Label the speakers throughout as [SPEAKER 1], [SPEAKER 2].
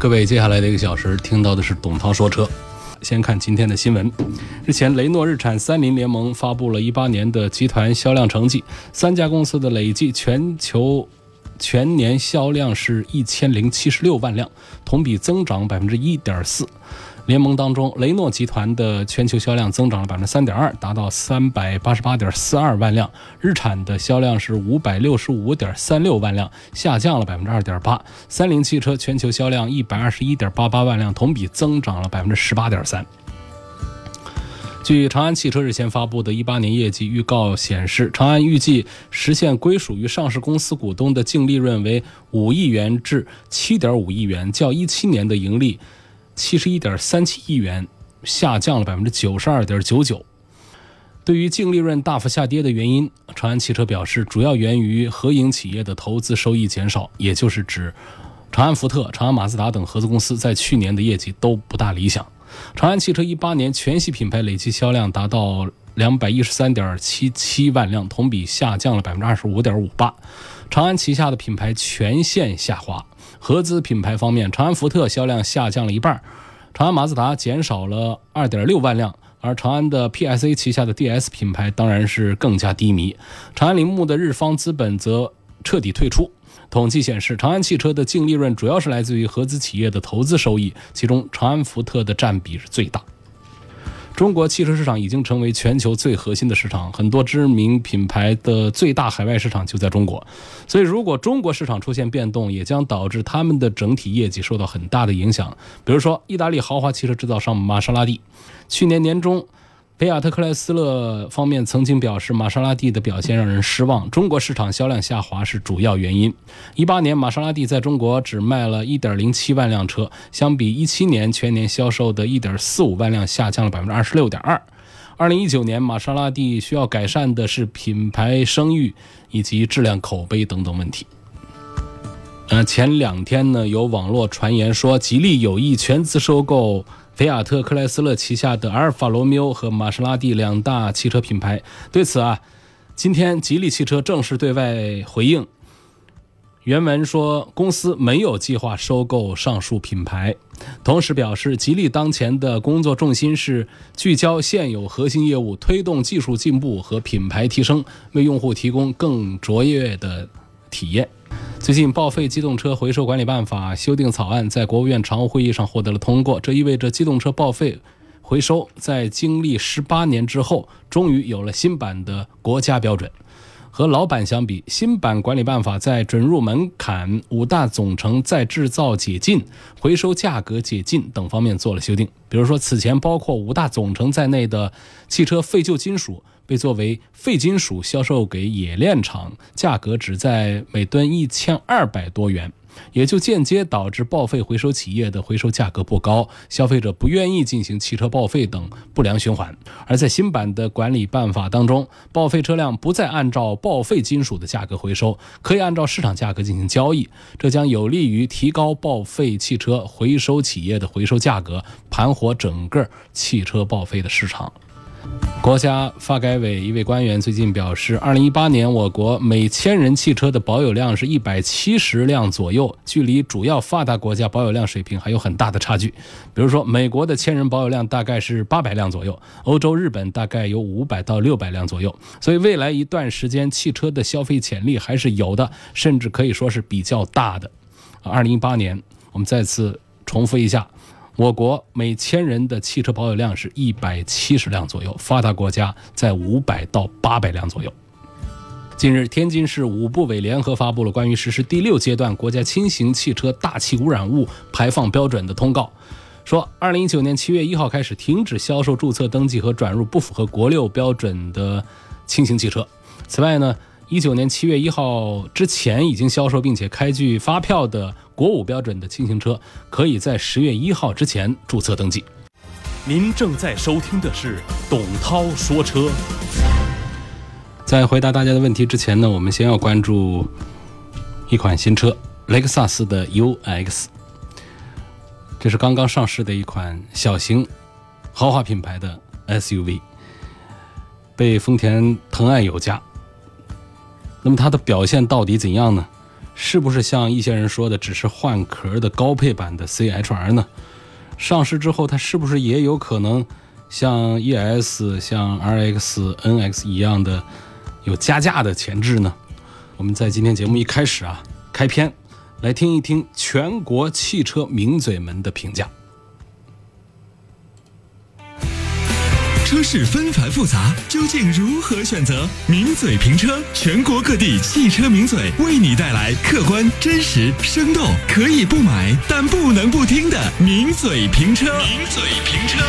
[SPEAKER 1] 各位，接下来的一个小时听到的是董涛说车。先看今天的新闻。日前，雷诺、日产、三菱联盟发布了一八年的集团销量成绩，三家公司的累计全球全年销量是一千零七十六万辆，同比增长百分之一点四。联盟当中，雷诺集团的全球销量增长了百分之三点二，达到三百八十八点四二万辆；日产的销量是五百六十五点三六万辆，下降了百分之二点八；三菱汽车全球销量一百二十一点八八万辆，同比增长了百分之十八点三。据长安汽车日前发布的一八年业绩预告显示，长安预计实现归属于上市公司股东的净利润为五亿元至七点五亿元，较一七年的盈利。七十一点三七亿元，下降了百分之九十二点九九。对于净利润大幅下跌的原因，长安汽车表示，主要源于合营企业的投资收益减少，也就是指长安福特、长安马自达等合资公司在去年的业绩都不大理想。长安汽车一八年全系品牌累计销量达到两百一十三点七七万辆，同比下降了百分之二十五点五八。长安旗下的品牌全线下滑。合资品牌方面，长安福特销量下降了一半，长安马自达减少了二点六万辆，而长安的 PSA 旗下的 DS 品牌当然是更加低迷。长安铃木的日方资本则彻底退出。统计显示，长安汽车的净利润主要是来自于合资企业的投资收益，其中长安福特的占比是最大。中国汽车市场已经成为全球最核心的市场，很多知名品牌的最大海外市场就在中国。所以，如果中国市场出现变动，也将导致他们的整体业绩受到很大的影响。比如说，意大利豪华汽车制造商玛莎拉蒂，去年年中。菲亚特克莱斯勒方面曾经表示，玛莎拉蒂的表现让人失望，中国市场销量下滑是主要原因。一八年，玛莎拉蒂在中国只卖了一点零七万辆车，相比一七年全年销售的一点四五万辆，下降了百分之二十六点二。二零一九年，玛莎拉蒂需要改善的是品牌声誉以及质量口碑等等问题。呃，前两天呢，有网络传言说，吉利有意全资收购。菲亚特克莱斯勒旗下的阿尔法罗密欧和玛莎拉蒂两大汽车品牌，对此啊，今天吉利汽车正式对外回应。原文说，公司没有计划收购上述品牌，同时表示，吉利当前的工作重心是聚焦现有核心业务，推动技术进步和品牌提升，为用户提供更卓越的体验。最近，报废机动车回收管理办法修订草案在国务院常务会议上获得了通过，这意味着机动车报废回收在经历十八年之后，终于有了新版的国家标准。和老版相比，新版管理办法在准入门槛、五大总成再制造解禁、回收价格解禁等方面做了修订。比如说，此前包括五大总成在内的汽车废旧金属。被作为废金属销售给冶炼厂，价格只在每吨一千二百多元，也就间接导致报废回收企业的回收价格不高，消费者不愿意进行汽车报废等不良循环。而在新版的管理办法当中，报废车辆不再按照报废金属的价格回收，可以按照市场价格进行交易，这将有利于提高报废汽车回收企业的回收价格，盘活整个汽车报废的市场。国家发改委一位官员最近表示，二零一八年我国每千人汽车的保有量是一百七十辆左右，距离主要发达国家保有量水平还有很大的差距。比如说，美国的千人保有量大概是八百辆左右，欧洲、日本大概有五百到六百辆左右。所以，未来一段时间汽车的消费潜力还是有的，甚至可以说是比较大的。二零一八年，我们再次重复一下。我国每千人的汽车保有量是一百七十辆左右，发达国家在五百到八百辆左右。近日，天津市五部委联合发布了关于实施第六阶段国家轻型汽车大气污染物排放标准的通告，说，二零一九年七月一号开始停止销售、注册、登记和转入不符合国六标准的轻型汽车。此外呢，一九年七月一号之前已经销售并且开具发票的。国五标准的轻型车，可以在十月一号之前注册登记。
[SPEAKER 2] 您正在收听的是董涛说车。
[SPEAKER 1] 在回答大家的问题之前呢，我们先要关注一款新车——雷克萨斯的 UX。这是刚刚上市的一款小型豪华品牌的 SUV，被丰田疼爱有加。那么它的表现到底怎样呢？是不是像一些人说的，只是换壳的高配版的 CHR 呢？上市之后，它是不是也有可能像 ES、像 RX、NX 一样的有加价的潜质呢？我们在今天节目一开始啊，开篇来听一听全国汽车名嘴们的评价。
[SPEAKER 3] 车市纷繁复杂，究竟如何选择？名嘴评车，全国各地汽车名嘴为你带来客观、真实、生动，可以不买但不能不听的名嘴评车。名嘴评车。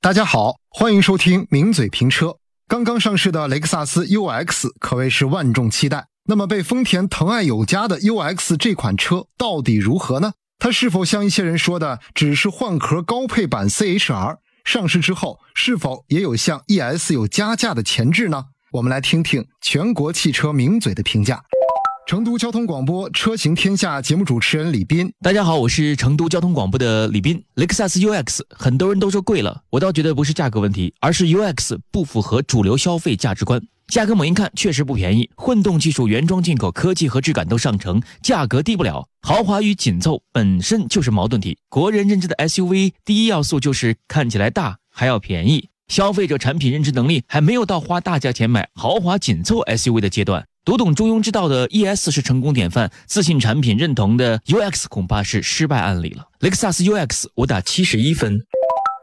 [SPEAKER 4] 大家好，欢迎收听名嘴评车。刚刚上市的雷克萨斯 UX 可谓是万众期待。那么被丰田疼爱有加的 UX 这款车到底如何呢？它是否像一些人说的，只是换壳高配版 CHR？上市之后是否也有像 ES 有加价的潜质呢？我们来听听全国汽车名嘴的评价。成都交通广播《车行天下》节目主持人李斌，
[SPEAKER 5] 大家好，我是成都交通广播的李斌。雷克萨斯 UX 很多人都说贵了，我倒觉得不是价格问题，而是 UX 不符合主流消费价值观。价格猛一看确实不便宜，混动技术、原装进口、科技和质感都上乘，价格低不了。豪华与紧凑本身就是矛盾体。国人认知的 SUV 第一要素就是看起来大，还要便宜。消费者产品认知能力还没有到花大价钱买豪华紧凑 SUV 的阶段。读懂中庸之道的 ES 是成功典范，自信产品认同的 UX 恐怕是失败案例了。雷克萨斯 UX 我打七十一分。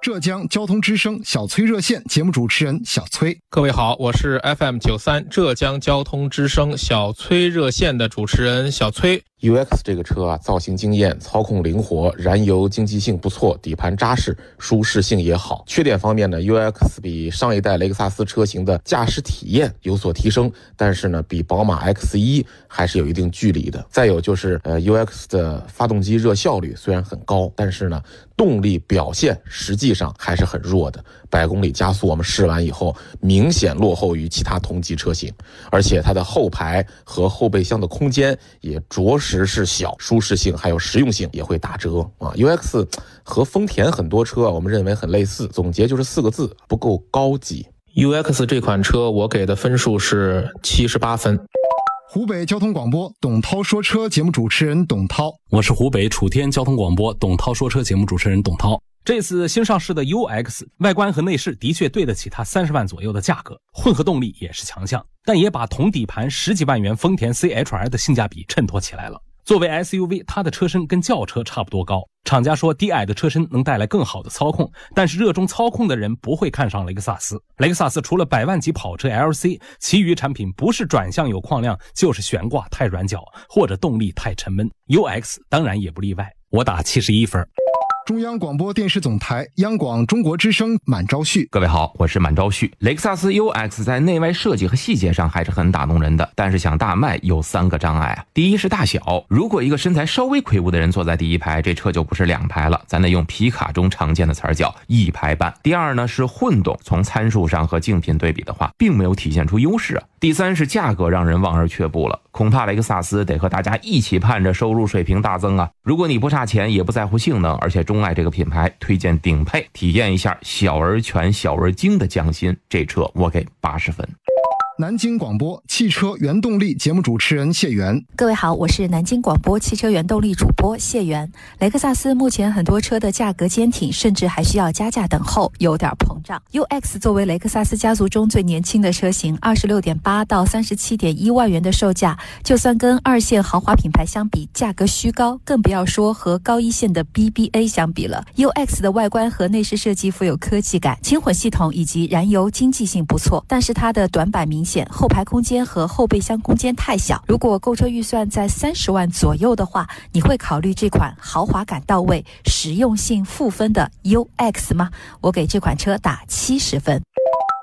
[SPEAKER 4] 浙江交通之声小崔热线节目主持人小崔，
[SPEAKER 6] 各位好，我是 FM 九三浙江交通之声小崔热线的主持人小崔。
[SPEAKER 7] UX 这个车啊，造型惊艳，操控灵活，燃油经济性不错，底盘扎实，舒适性也好。缺点方面呢，UX 比上一代雷克萨斯车型的驾驶体验有所提升，但是呢，比宝马 X1 还是有一定距离的。再有就是，呃，UX 的发动机热效率虽然很高，但是呢，动力表现实际上还是很弱的。百公里加速，我们试完以后，明显落后于其他同级车型，而且它的后排和后备箱的空间也着实是小，舒适性还有实用性也会打折啊。UX 和丰田很多车我们认为很类似，总结就是四个字：不够高级。
[SPEAKER 6] UX 这款车我给的分数是七十八分。
[SPEAKER 4] 湖北交通广播董涛说车节目主持人董涛，
[SPEAKER 1] 我是湖北楚天交通广播董涛说车节目主持人董涛。这次新上市的 UX 外观和内饰的确对得起它三十万左右的价格，混合动力也是强项，但也把同底盘十几万元丰田 CHR 的性价比衬托起来了。作为 SUV，它的车身跟轿车差不多高，厂家说低矮的车身能带来更好的操控，但是热衷操控的人不会看上雷克萨斯。雷克萨斯除了百万级跑车 LC，其余产品不是转向有矿量，就是悬挂太软脚或者动力太沉闷。UX 当然也不例外，我打七十一分。
[SPEAKER 4] 中央广播电视总台央广中国之声满昭旭，
[SPEAKER 8] 各位好，我是满昭旭。雷克萨斯 UX 在内外设计和细节上还是很打动人的，但是想大卖有三个障碍啊。第一是大小，如果一个身材稍微魁梧的人坐在第一排，这车就不是两排了，咱得用皮卡中常见的词儿叫一排半。第二呢是混动，从参数上和竞品对比的话，并没有体现出优势啊。第三是价格让人望而却步了，恐怕雷克萨斯得和大家一起盼着收入水平大增啊。如果你不差钱，也不在乎性能，而且中。爱这个品牌，推荐顶配，体验一下小而全、小而精的匠心。这车我给八十分。
[SPEAKER 4] 南京广播汽车原动力节目主持人谢元，
[SPEAKER 9] 各位好，我是南京广播汽车原动力主播谢元。雷克萨斯目前很多车的价格坚挺，甚至还需要加价等候，有点膨胀。UX 作为雷克萨斯家族中最年轻的车型，二十六点八到三十七点一万元的售价，就算跟二线豪华品牌相比，价格虚高，更不要说和高一线的 BBA 相比了。UX 的外观和内饰设计富有科技感，轻混系统以及燃油经济性不错，但是它的短板明。后排空间和后备箱空间太小。如果购车预算在三十万左右的话，你会考虑这款豪华感到位、实用性负分的 UX 吗？我给这款车打七十分。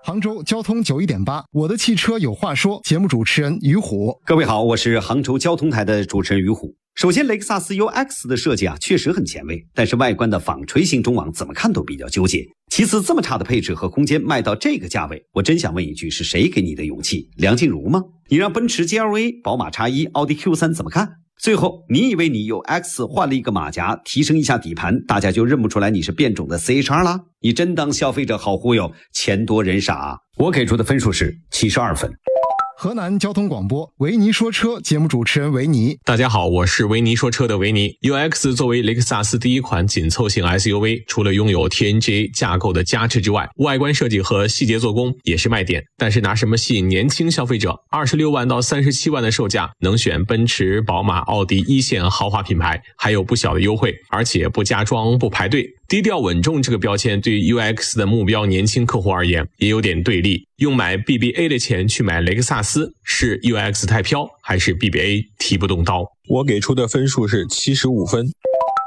[SPEAKER 4] 杭州交通九一点八，我的汽车有话说。节目主持人于虎，
[SPEAKER 10] 各位好，我是杭州交通台的主持人于虎。首先，雷克萨斯 UX 的设计啊，确实很前卫，但是外观的纺锤形中网怎么看都比较纠结。其次，这么差的配置和空间卖到这个价位，我真想问一句，是谁给你的勇气？梁静茹吗？你让奔驰 GLA、宝马 X1、奥迪 Q3 怎么看？最后，你以为你有 X 换了一个马甲，提升一下底盘，大家就认不出来你是变种的 CHR 啦？你真当消费者好忽悠，钱多人傻？我给出的分数是七十二分。
[SPEAKER 4] 河南交通广播维尼说车节目主持人维尼，
[SPEAKER 6] 大家好，我是维尼说车的维尼。UX 作为雷克萨斯第一款紧凑型 SUV，除了拥有 TNGA 架构的加持之外，外观设计和细节做工也是卖点。但是拿什么吸引年轻消费者？二十六万到三十七万的售价，能选奔驰、宝马、奥迪一线豪华品牌，还有不小的优惠，而且不加装、不排队。低调稳重这个标签对于 UX 的目标年轻客户而言也有点对立。用买 BBA 的钱去买雷克萨斯，是 UX 太飘，还是 BBA 提不动刀？
[SPEAKER 11] 我给出的分数是七十五分。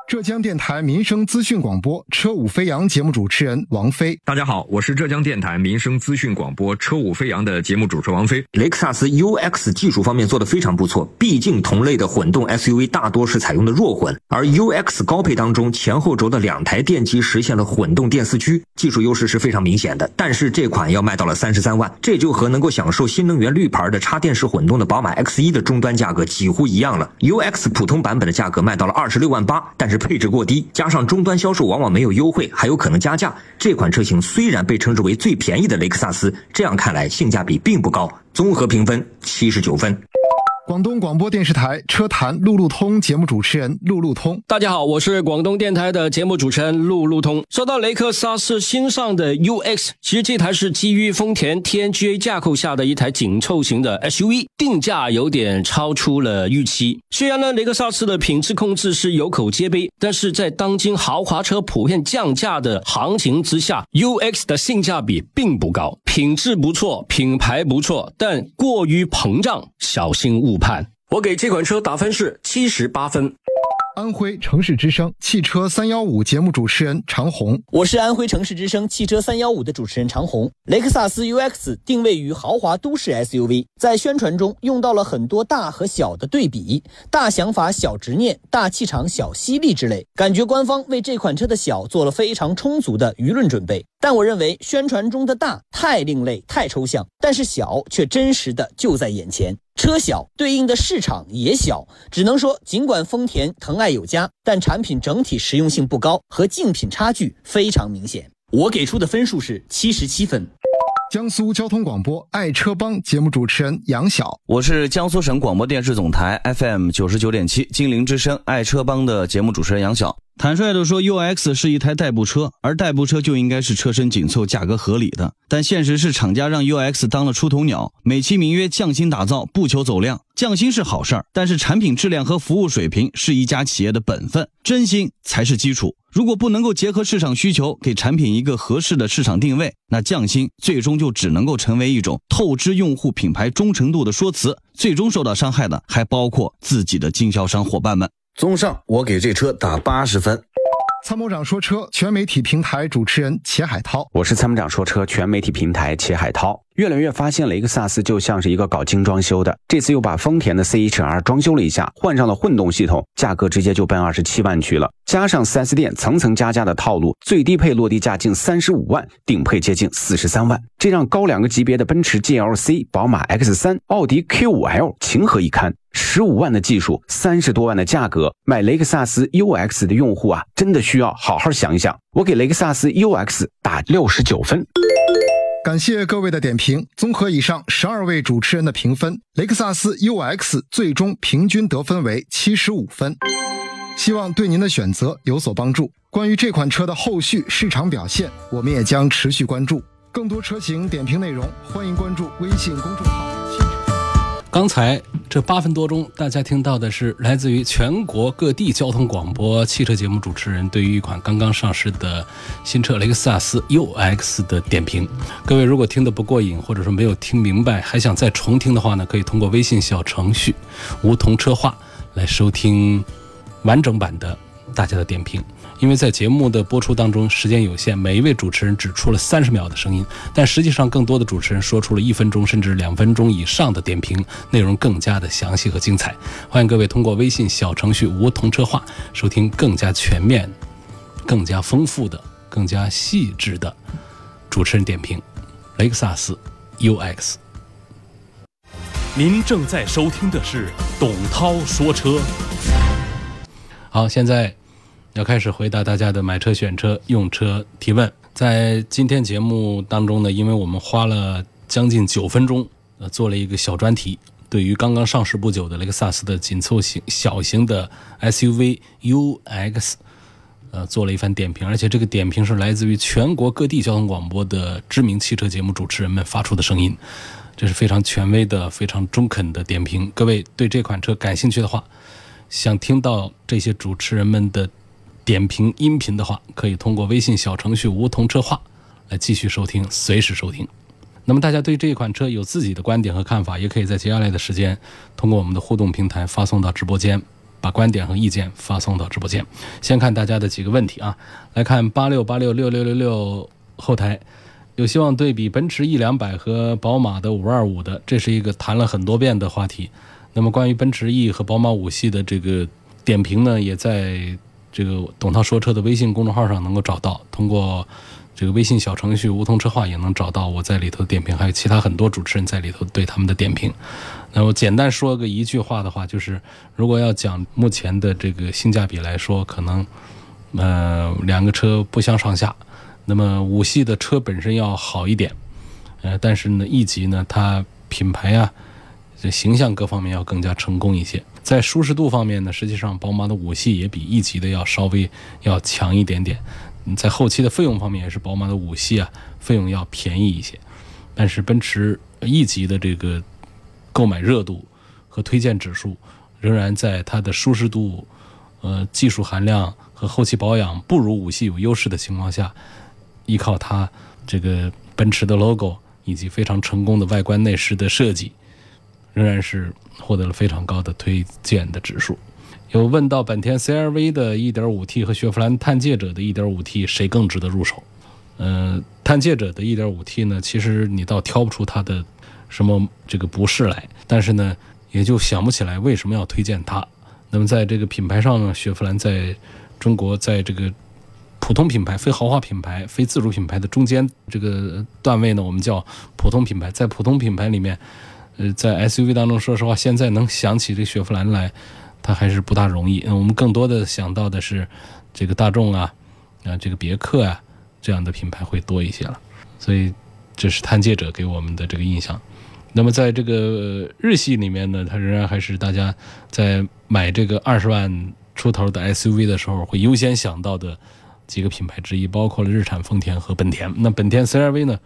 [SPEAKER 4] 浙江电台民生资讯广播车舞飞扬节目主持人王飞，
[SPEAKER 12] 大家好，我是浙江电台民生资讯广播车舞飞扬的节目主持王飞。
[SPEAKER 13] 雷克萨斯 UX 技术方面做得非常不错，毕竟同类的混动 SUV 大多是采用的弱混，而 UX 高配当中前后轴的两台电机实现了混动电四驱，技术优势是非常明显的。但是这款要卖到了三十三万，这就和能够享受新能源绿牌的插电式混动的宝马 X1 的终端价格几乎一样了。UX 普通版本的价格卖到了二十六万八，但是配置过低，加上终端销售往往没有优惠，还有可能加价。这款车型虽然被称之为最便宜的雷克萨斯，这样看来性价比并不高。综合评分七十九分。
[SPEAKER 4] 广东广播电视台车坛路路通节目主持人路路通，
[SPEAKER 14] 大家好，我是广东电台的节目主持人路路通。说到雷克萨斯新上的 UX，其实这台是基于丰田 TNGA 架构下的一台紧凑型的 SUV，定价有点超出了预期。虽然呢，雷克萨斯的品质控制是有口皆碑，但是在当今豪华车普遍降价的行情之下，UX 的性价比并不高。品质不错，品牌不错，但过于膨胀，小心误判。我给这款车打分是七十八分。
[SPEAKER 4] 安徽城市之声汽车三幺五节目主持人常红，
[SPEAKER 15] 我是安徽城市之声汽车三幺五的主持人常红。雷克萨斯 UX 定位于豪华都市 SUV，在宣传中用到了很多大和小的对比，大想法小执念，大气场小犀利之类，感觉官方为这款车的小做了非常充足的舆论准备。但我认为宣传中的大太另类、太抽象，但是小却真实的就在眼前。车小对应的市场也小，只能说尽管丰田疼爱有加，但产品整体实用性不高，和竞品差距非常明显。我给出的分数是七十七分。
[SPEAKER 4] 江苏交通广播爱车帮节目主持人杨晓，
[SPEAKER 16] 我是江苏省广播电视总台 FM 九十九点七金陵之声爱车帮的节目主持人杨晓。坦率地说，UX 是一台代步车，而代步车就应该是车身紧凑、价格合理的。但现实是，厂家让 UX 当了出头鸟，美其名曰匠心打造，不求走量。匠心是好事儿，但是产品质量和服务水平是一家企业的本分，真心才是基础。如果不能够结合市场需求，给产品一个合适的市场定位，那匠心最终就只能够成为一种透支用户品牌忠诚度的说辞，最终受到伤害的还包括自己的经销商伙伴们。
[SPEAKER 17] 综上，我给这车打八十分。
[SPEAKER 4] 参谋长说车全媒体平台主持人钱海涛，
[SPEAKER 18] 我是参谋长说车全媒体平台钱海涛。越来越发现雷克萨斯就像是一个搞精装修的，这次又把丰田的 CHR 装修了一下，换上了混动系统，价格直接就奔二十七万去了。加上 4S 店层层加价的套路，最低配落地价近三十五万，顶配接近四十三万，这让高两个级别的奔驰 GLC、宝马 X3、奥迪 Q5L 情何以堪？十五万的技术，三十多万的价格，买雷克萨斯 UX 的用户啊，真的需要好好想一想。我给雷克萨斯 UX 打六十九分。
[SPEAKER 4] 感谢各位的点评。综合以上十二位主持人的评分，雷克萨斯 UX 最终平均得分为七十五分。希望对您的选择有所帮助。关于这款车的后续市场表现，我们也将持续关注。更多车型点评内容，欢迎关注微信公众号。
[SPEAKER 1] 刚才这八分多钟，大家听到的是来自于全国各地交通广播汽车节目主持人对于一款刚刚上市的新车雷克萨斯 UX 的点评。各位如果听得不过瘾，或者说没有听明白，还想再重听的话呢，可以通过微信小程序“梧桐车话”来收听完整版的大家的点评。因为在节目的播出当中，时间有限，每一位主持人只出了三十秒的声音，但实际上更多的主持人说出了一分钟甚至两分钟以上的点评，内容更加的详细和精彩。欢迎各位通过微信小程序“梧桐车话”收听更加全面、更加丰富的、更加细致的主持人点评。雷克萨斯 UX。
[SPEAKER 2] 您正在收听的是董涛说车。
[SPEAKER 1] 好，现在要开始回答大家的买车、选车、用车提问。在今天节目当中呢，因为我们花了将近九分钟，呃，做了一个小专题，对于刚刚上市不久的雷克萨斯的紧凑型小型的 SUV UX，呃，做了一番点评，而且这个点评是来自于全国各地交通广播的知名汽车节目主持人们发出的声音。这是非常权威的、非常中肯的点评。各位对这款车感兴趣的话，想听到这些主持人们的点评音频的话，可以通过微信小程序“梧桐车话”来继续收听，随时收听。那么大家对这款车有自己的观点和看法，也可以在接下来的时间通过我们的互动平台发送到直播间，把观点和意见发送到直播间。先看大家的几个问题啊，来看八六八六六六六六后台。有希望对比奔驰 E 两百和宝马的五二五的，这是一个谈了很多遍的话题。那么关于奔驰 E 和宝马五系的这个点评呢，也在这个董涛说车的微信公众号上能够找到，通过这个微信小程序“梧桐车话”也能找到我在里头点评，还有其他很多主持人在里头对他们的点评。那我简单说个一句话的话，就是如果要讲目前的这个性价比来说，可能呃两个车不相上下。那么五系的车本身要好一点，呃，但是呢，E 级呢，它品牌啊，这形象各方面要更加成功一些。在舒适度方面呢，实际上宝马的五系也比 E 级的要稍微要强一点点。在后期的费用方面，也是宝马的五系啊，费用要便宜一些。但是奔驰 E 级的这个购买热度和推荐指数，仍然在它的舒适度、呃技术含量和后期保养不如五系有优势的情况下。依靠它这个奔驰的 logo 以及非常成功的外观内饰的设计，仍然是获得了非常高的推荐的指数。有问到本田 CR-V 的 1.5T 和雪佛兰探界者的 1.5T 谁更值得入手？嗯，探界者的 1.5T 呢，其实你倒挑不出它的什么这个不是来，但是呢，也就想不起来为什么要推荐它。那么在这个品牌上呢，雪佛兰在中国在这个。普通品牌、非豪华品牌、非自主品牌的中间这个段位呢，我们叫普通品牌。在普通品牌里面，呃，在 SUV 当中，说实话，现在能想起这雪佛兰来，它还是不大容易。我们更多的想到的是这个大众啊，啊，这个别克啊这样的品牌会多一些了。所以这是探界者给我们的这个印象。那么在这个日系里面呢，它仍然还是大家在买这个二十万出头的 SUV 的时候会优先想到的。几个品牌之一，包括了日产、丰田和本田。那本田 CR-V 呢？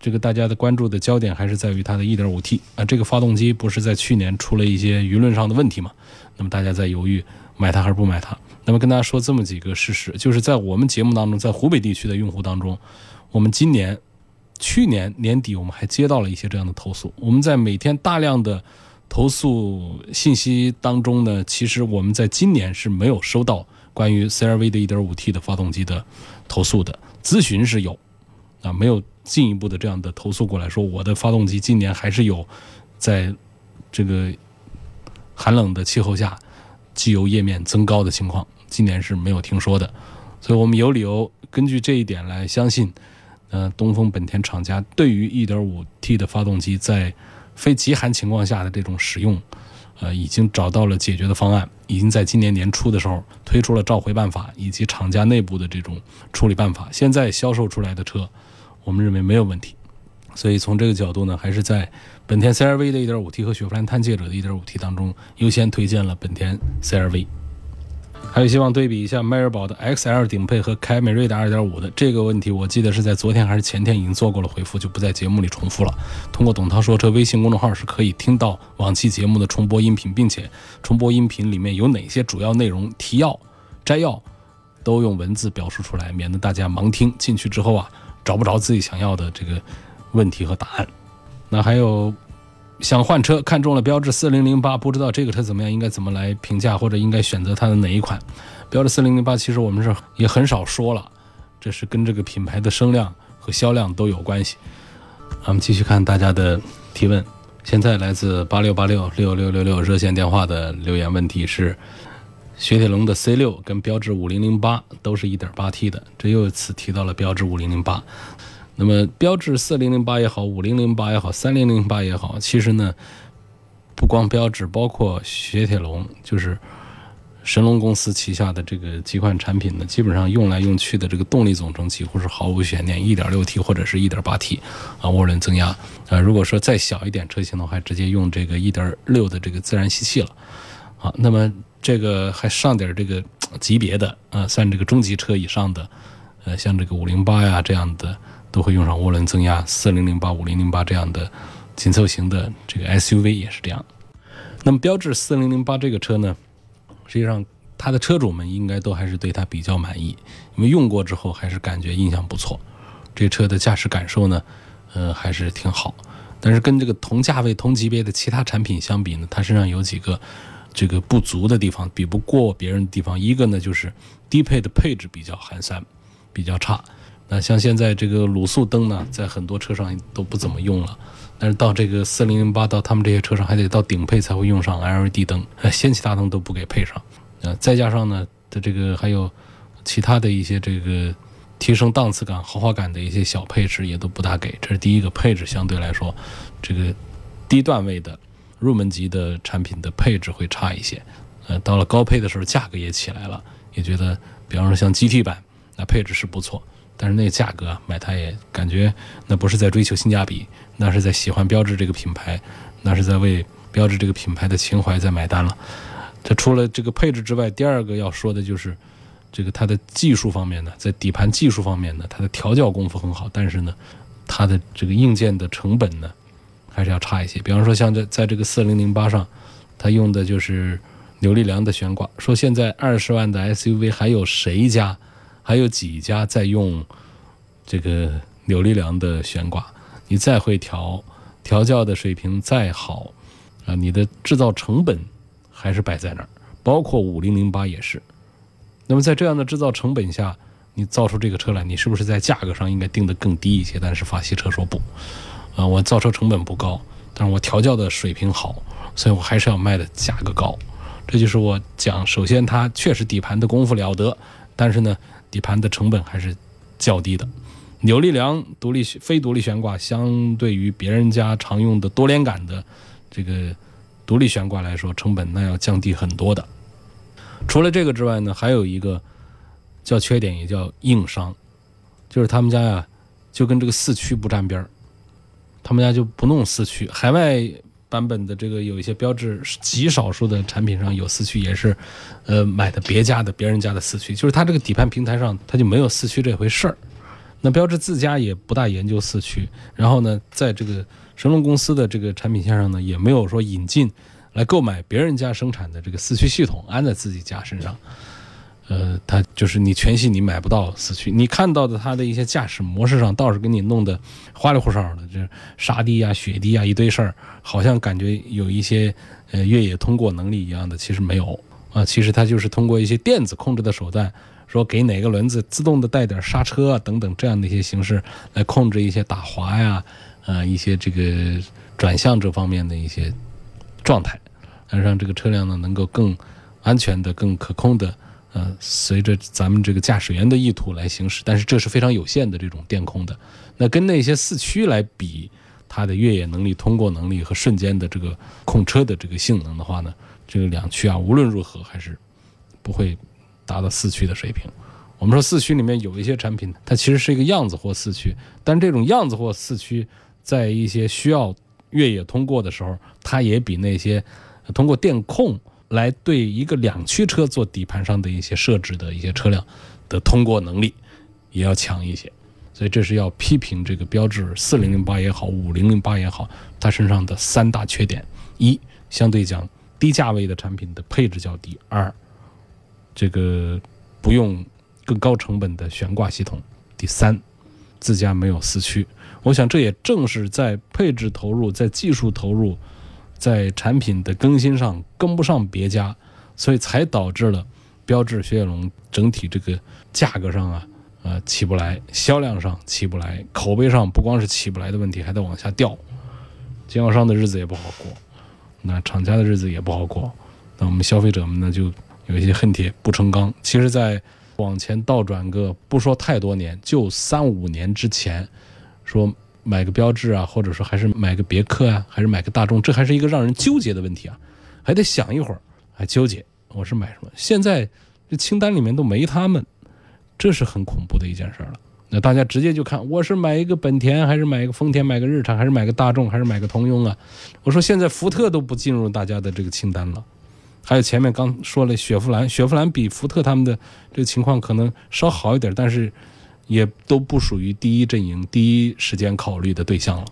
[SPEAKER 1] 这个大家的关注的焦点还是在于它的 1.5T 啊，这个发动机不是在去年出了一些舆论上的问题嘛？那么大家在犹豫买它还是不买它？那么跟大家说这么几个事实，就是在我们节目当中，在湖北地区的用户当中，我们今年、去年年底我们还接到了一些这样的投诉。我们在每天大量的投诉信息当中呢，其实我们在今年是没有收到。关于 CR-V 的 1.5T 的发动机的投诉的咨询是有，啊，没有进一步的这样的投诉过来说我的发动机今年还是有在这个寒冷的气候下机油液面增高的情况，今年是没有听说的，所以我们有理由根据这一点来相信，呃，东风本田厂家对于 1.5T 的发动机在非极寒情况下的这种使用。呃，已经找到了解决的方案，已经在今年年初的时候推出了召回办法以及厂家内部的这种处理办法。现在销售出来的车，我们认为没有问题。所以从这个角度呢，还是在本田 CR-V 的 1.5T 和雪佛兰探界者的 1.5T 当中优先推荐了本田 CR-V。还有希望对比一下迈锐宝的 XL 顶配和凯美瑞的2.5的这个问题，我记得是在昨天还是前天已经做过了回复，就不在节目里重复了。通过董涛说车微信公众号是可以听到往期节目的重播音频，并且重播音频里面有哪些主要内容、提要、摘要，都用文字表述出来，免得大家盲听进去之后啊找不着自己想要的这个问题和答案。那还有。想换车，看中了标致四零零八，不知道这个车怎么样，应该怎么来评价，或者应该选择它的哪一款？标致四零零八其实我们是也很少说了，这是跟这个品牌的声量和销量都有关系。我们继续看大家的提问。现在来自八六八六六六六六热线电话的留言问题是：雪铁龙的 C 六跟标致五零零八都是一点八 T 的，这又一次提到了标致五零零八。那么标致四零零八也好，五零零八也好，三零零八也好，其实呢，不光标致，包括雪铁龙，就是神龙公司旗下的这个几款产品呢，基本上用来用去的这个动力总成几乎是毫无悬念，一点六 T 或者是一点八 T 啊涡轮增压啊。如果说再小一点车型的话，直接用这个一点六的这个自然吸气了啊。那么这个还上点这个级别的啊，算这个中级车以上的，呃，像这个五零八呀这样的。都会用上涡轮增压，四零零八、五零零八这样的紧凑型的这个 SUV 也是这样。那么标致四零零八这个车呢，实际上它的车主们应该都还是对它比较满意，因为用过之后还是感觉印象不错。这车的驾驶感受呢，呃，还是挺好。但是跟这个同价位、同级别的其他产品相比呢，它身上有几个这个不足的地方，比不过别人的地方。一个呢就是低配的配置比较寒酸，比较差。那像现在这个卤素灯呢，在很多车上都不怎么用了，但是到这个四零零八到他们这些车上还得到顶配才会用上 LED 灯，氙气大灯都不给配上，呃，再加上呢的这个还有其他的一些这个提升档次感、豪华感的一些小配置也都不大给，这是第一个配置相对来说，这个低段位的入门级的产品的配置会差一些，呃，到了高配的时候价格也起来了，也觉得比方说像 GT 版那配置是不错。但是那个价格买它也感觉那不是在追求性价比，那是在喜欢标致这个品牌，那是在为标致这个品牌的情怀在买单了。这除了这个配置之外，第二个要说的就是这个它的技术方面呢，在底盘技术方面呢，它的调教功夫很好，但是呢，它的这个硬件的成本呢还是要差一些。比方说像在在这个四零零八上，它用的就是扭力梁的悬挂，说现在二十万的 SUV 还有谁家？还有几家在用这个扭力梁的悬挂，你再会调，调教的水平再好，啊，你的制造成本还是摆在那儿，包括五零零八也是。那么在这样的制造成本下，你造出这个车来，你是不是在价格上应该定得更低一些？但是法系车说不，啊，我造车成本不高，但是我调教的水平好，所以我还是要卖的价格高。这就是我讲，首先它确实底盘的功夫了得，但是呢。底盘的成本还是较低的，扭力梁独立非独立悬挂，相对于别人家常用的多连杆的这个独立悬挂来说，成本那要降低很多的。除了这个之外呢，还有一个叫缺点，也叫硬伤，就是他们家呀就跟这个四驱不沾边儿，他们家就不弄四驱，海外。版本的这个有一些标志，极少数的产品上有四驱，也是，呃，买的别家的别人家的四驱，就是它这个底盘平台上它就没有四驱这回事儿。那标志自家也不大研究四驱，然后呢，在这个神龙公司的这个产品线上呢，也没有说引进来购买别人家生产的这个四驱系统安在自己家身上。呃，它就是你全系你买不到四驱，你看到的它的一些驾驶模式上倒是给你弄得花里胡哨的，这沙地啊、雪地啊一堆事儿，好像感觉有一些呃越野通过能力一样的，其实没有啊。其实它就是通过一些电子控制的手段，说给哪个轮子自动的带点刹车啊等等这样的一些形式来控制一些打滑呀，呃一些这个转向这方面的一些状态，让这个车辆呢能够更安全的、更可控的。呃，随着咱们这个驾驶员的意图来行驶，但是这是非常有限的这种电控的。那跟那些四驱来比，它的越野能力、通过能力和瞬间的这个控车的这个性能的话呢，这个两驱啊，无论如何还是不会达到四驱的水平。我们说四驱里面有一些产品，它其实是一个样子货四驱，但这种样子货四驱在一些需要越野通过的时候，它也比那些通过电控。来对一个两驱车做底盘上的一些设置的一些车辆的通过能力也要强一些，所以这是要批评这个标致四零零八也好，五零零八也好，它身上的三大缺点：一，相对讲低价位的产品的配置较低；二，这个不用更高成本的悬挂系统；第三，自家没有四驱。我想这也正是在配置投入、在技术投入。在产品的更新上跟不上别家，所以才导致了标致、雪铁龙整体这个价格上啊，呃起不来，销量上起不来，口碑上不光是起不来的问题，还在往下掉。经销商的日子也不好过，那厂家的日子也不好过，那我们消费者们呢就有一些恨铁不成钢。其实，在往前倒转个不说太多年，就三五年之前，说买个标致啊，或者说还是买个别克啊，还是买个大众，这还是一个让人纠结的问题啊，还得想一会儿，还纠结我是买什么。现在这清单里面都没他们，这是很恐怖的一件事了。那大家直接就看我是买一个本田，还是买一个丰田，买个日产，还是买个大众，还是买个通用啊？我说现在福特都不进入大家的这个清单了。还有前面刚说了雪佛兰，雪佛兰比福特他们的这个情况可能稍好一点，但是也都不属于第一阵营、第一时间考虑的对象了。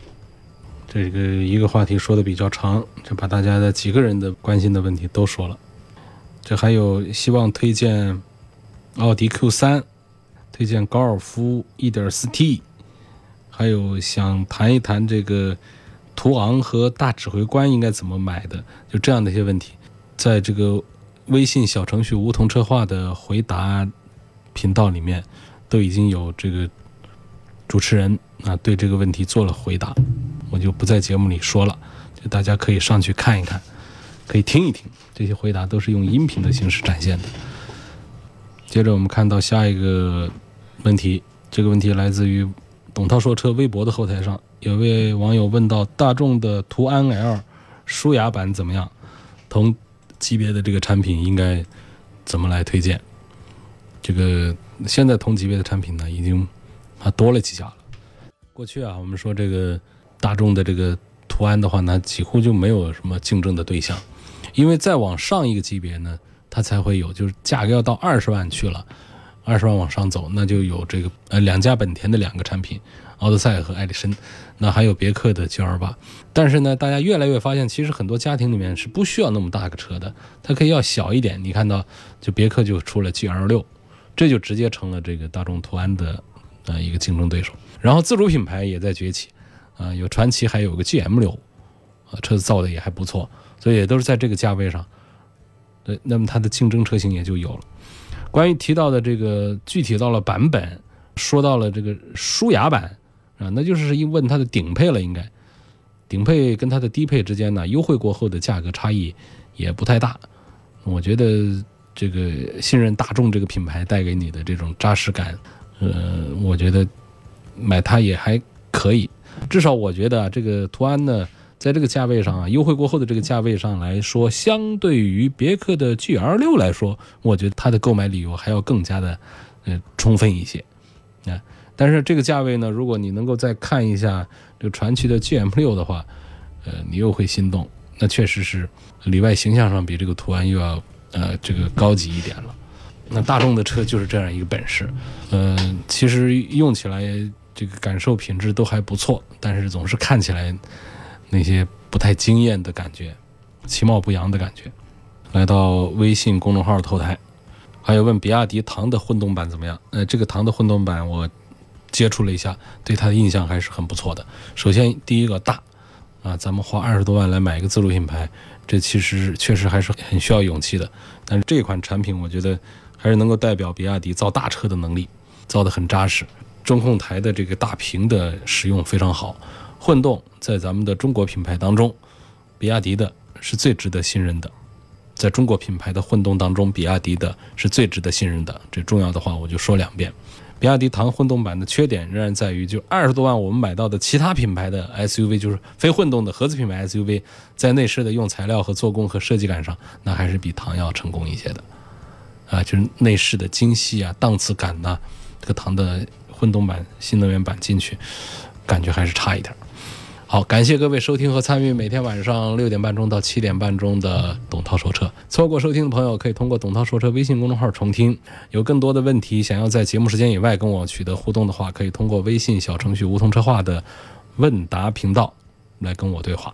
[SPEAKER 1] 这个一个话题说的比较长，就把大家的几个人的关心的问题都说了。这还有希望推荐奥迪 Q 三。推荐高尔夫 1.4T，还有想谈一谈这个途昂和大指挥官应该怎么买的，就这样的一些问题，在这个微信小程序“梧桐车话”的回答频道里面，都已经有这个主持人啊对这个问题做了回答，我就不在节目里说了，就大家可以上去看一看，可以听一听，这些回答都是用音频的形式展现的。接着我们看到下一个。问题，这个问题来自于董涛说车微博的后台上，有位网友问到：大众的途安 L 舒雅版怎么样？同级别的这个产品应该怎么来推荐？这个现在同级别的产品呢，已经啊多了几家了。过去啊，我们说这个大众的这个途安的话呢，几乎就没有什么竞争的对象，因为再往上一个级别呢，它才会有，就是价格要到二十万去了。二十万往上走，那就有这个呃两家本田的两个产品，奥德赛和艾力绅，那还有别克的 GL8。但是呢，大家越来越发现，其实很多家庭里面是不需要那么大个车的，它可以要小一点。你看到，就别克就出了 GL6，这就直接成了这个大众途安的呃一个竞争对手。然后自主品牌也在崛起，啊，有传祺，还有个 GM6，啊，车子造的也还不错，所以也都是在这个价位上，对，那么它的竞争车型也就有了。关于提到的这个具体到了版本，说到了这个舒雅版啊，那就是一问它的顶配了，应该顶配跟它的低配之间呢，优惠过后的价格差异也不太大。我觉得这个信任大众这个品牌带给你的这种扎实感，呃，我觉得买它也还可以。至少我觉得这个途安呢。在这个价位上啊，优惠过后的这个价位上来说，相对于别克的 GL 六来说，我觉得它的购买理由还要更加的，呃，充分一些，啊，但是这个价位呢，如果你能够再看一下这个传祺的 GM 六的话，呃，你又会心动，那确实是里外形象上比这个途安又要呃这个高级一点了。那大众的车就是这样一个本事，嗯，其实用起来这个感受品质都还不错，但是总是看起来。那些不太惊艳的感觉，其貌不扬的感觉。来到微信公众号的后台，还有问比亚迪唐的混动版怎么样？呃，这个唐的混动版我接触了一下，对它的印象还是很不错的。首先，第一个大啊，咱们花二十多万来买一个自主品牌，这其实确实还是很需要勇气的。但是这款产品，我觉得还是能够代表比亚迪造大车的能力，造得很扎实。中控台的这个大屏的使用非常好。混动在咱们的中国品牌当中，比亚迪的是最值得信任的。在中国品牌的混动当中，比亚迪的是最值得信任的。这重要的话我就说两遍。比亚迪唐混动版的缺点仍然在于，就二十多万我们买到的其他品牌的 SUV，就是非混动的合资品牌 SUV，在内饰的用材料和做工和设计感上，那还是比唐要成功一些的。啊，就是内饰的精细啊、档次感呐，这个唐的混动版新能源版进去，感觉还是差一点。好，感谢各位收听和参与每天晚上六点半钟到七点半钟的董涛说车。错过收听的朋友，可以通过董涛说车微信公众号重听。有更多的问题想要在节目时间以外跟我取得互动的话，可以通过微信小程序梧桐车话的问答频道来跟我对话。